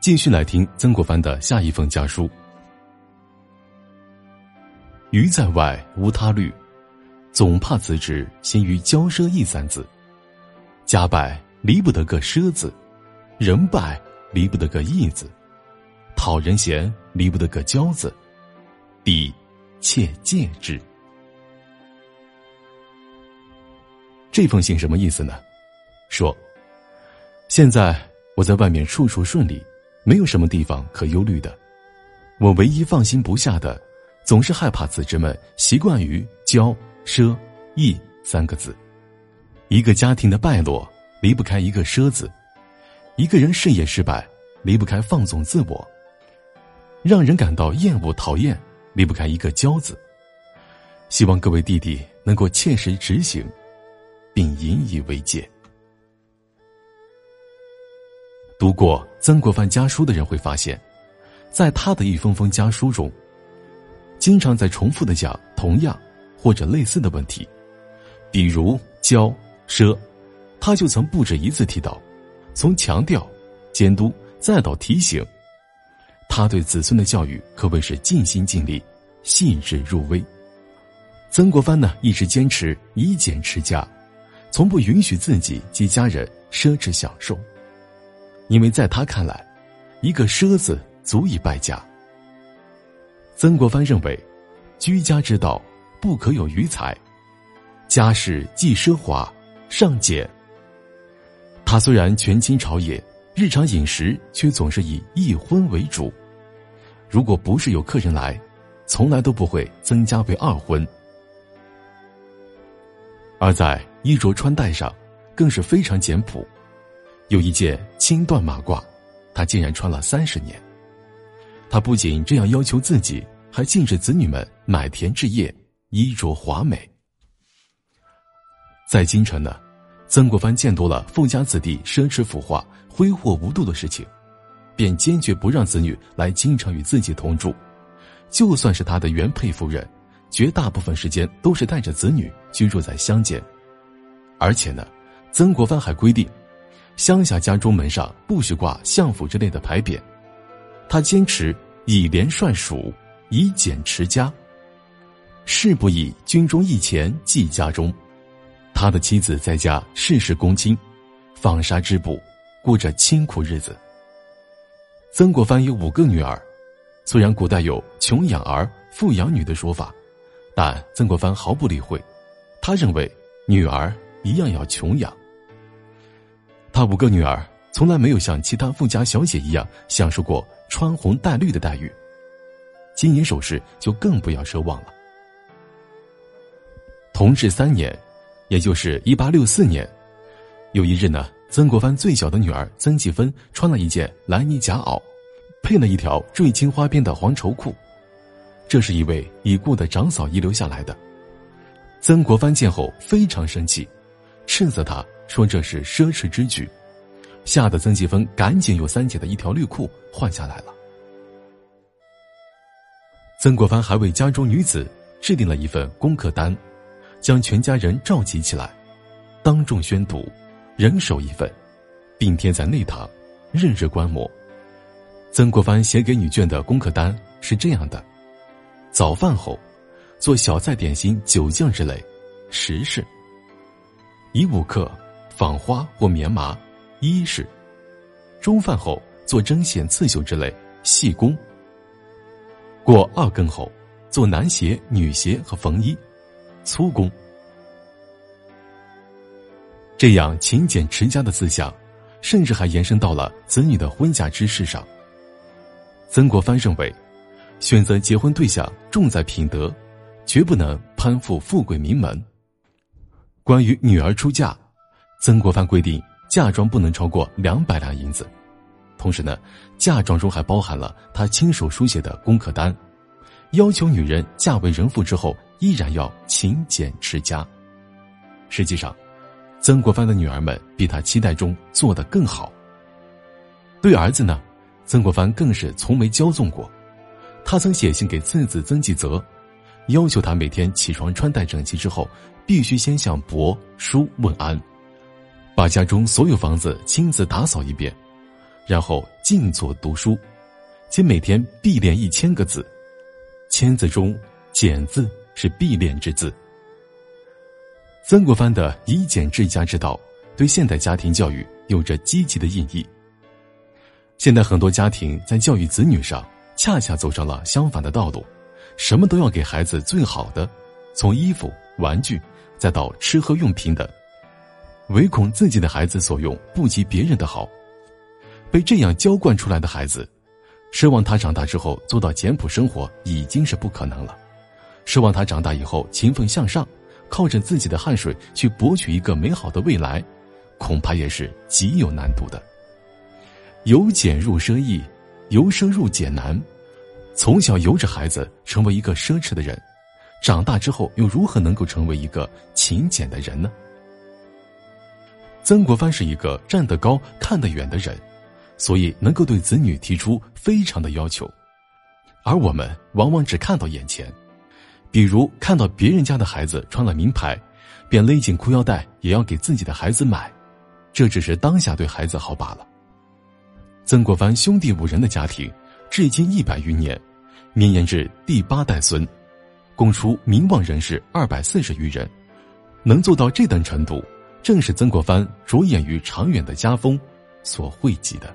继续来听曾国藩的下一封家书。鱼在外无他虑，总怕辞职先于骄奢易三字。家败离不得个奢字，人败离不得个义字，讨人嫌离不得个骄字，必切戒之。这封信什么意思呢？说，现在我在外面处处顺利，没有什么地方可忧虑的。我唯一放心不下的，总是害怕子侄们习惯于骄奢逸三个字。一个家庭的败落离不开一个奢字，一个人事业失败离不开放纵自我，让人感到厌恶讨厌离不开一个骄字。希望各位弟弟能够切实执行。并引以为戒。读过曾国藩家书的人会发现，在他的一封封家书中，经常在重复的讲同样或者类似的问题，比如骄奢，他就曾不止一次提到，从强调、监督再到提醒，他对子孙的教育可谓是尽心尽力、细致入微。曾国藩呢，一直坚持以俭持家。从不允许自己及家人奢侈享受，因为在他看来，一个“奢”字足以败家。曾国藩认为，居家之道不可有余财，家事既奢华，尚俭。他虽然权倾朝野，日常饮食却总是以一荤为主。如果不是有客人来，从来都不会增加为二荤。而在衣着穿戴上，更是非常简朴。有一件青缎马褂，他竟然穿了三十年。他不仅这样要求自己，还禁止子女们买田置业，衣着华美。在京城呢，曾国藩见多了富家子弟奢侈腐化、挥霍无度的事情，便坚决不让子女来京城与自己同住。就算是他的原配夫人。绝大部分时间都是带着子女居住在乡间，而且呢，曾国藩还规定，乡下家中门上不许挂相府之类的牌匾。他坚持以廉率属，以俭持家。事不以军中一钱寄家中。他的妻子在家事事躬亲，纺纱织布，过着清苦日子。曾国藩有五个女儿，虽然古代有穷养儿、富养女的说法。但曾国藩毫不理会，他认为女儿一样要穷养。他五个女儿从来没有像其他富家小姐一样享受过穿红戴绿的待遇，金银首饰就更不要奢望了。同治三年，也就是一八六四年，有一日呢，曾国藩最小的女儿曾纪芬穿了一件蓝呢夹袄，配了一条缀青花边的黄绸裤。这是一位已故的长嫂遗留下来的。曾国藩见后非常生气，斥责他说这是奢侈之举，吓得曾纪芬赶紧用三姐的一条绿裤换下来了。曾国藩还为家中女子制定了一份功课单，将全家人召集起来，当众宣读，人手一份，并贴在内堂，日日观摩。曾国藩写给女眷的功课单是这样的。早饭后，做小菜点心、酒酱之类，食事。以午课，纺花或棉麻，衣饰。中饭后做针线、刺绣之类，细工。过二更后，做男鞋、女鞋和缝衣，粗工。这样勤俭持家的思想，甚至还延伸到了子女的婚嫁之事上。曾国藩认为。选择结婚对象重在品德，绝不能攀附富贵名门。关于女儿出嫁，曾国藩规定嫁妆不能超过两百两银子，同时呢，嫁妆中还包含了他亲手书写的功课单，要求女人嫁为人妇之后依然要勤俭持家。实际上，曾国藩的女儿们比他期待中做得更好。对儿子呢，曾国藩更是从没骄纵过。他曾写信给次子曾纪泽，要求他每天起床穿戴整齐之后，必须先向伯叔问安，把家中所有房子亲自打扫一遍，然后静坐读书，且每天必练一千个字。千字中“简”字是必练之字。曾国藩的以简治家之道，对现代家庭教育有着积极的意义。现在很多家庭在教育子女上，恰恰走上了相反的道路，什么都要给孩子最好的，从衣服、玩具，再到吃喝用品等，唯恐自己的孩子所用不及别人的好。被这样娇惯出来的孩子，奢望他长大之后做到简朴生活已经是不可能了，奢望他长大以后勤奋向上。靠着自己的汗水去博取一个美好的未来，恐怕也是极有难度的。由俭入奢易，由奢入俭难。从小由着孩子成为一个奢侈的人，长大之后又如何能够成为一个勤俭的人呢？曾国藩是一个站得高、看得远的人，所以能够对子女提出非常的要求，而我们往往只看到眼前。比如看到别人家的孩子穿了名牌，便勒紧裤腰带也要给自己的孩子买，这只是当下对孩子好罢了。曾国藩兄弟五人的家庭，至今一百余年，绵延至第八代孙，供出名望人士二百四十余人，能做到这等程度，正是曾国藩着眼于长远的家风所汇集的。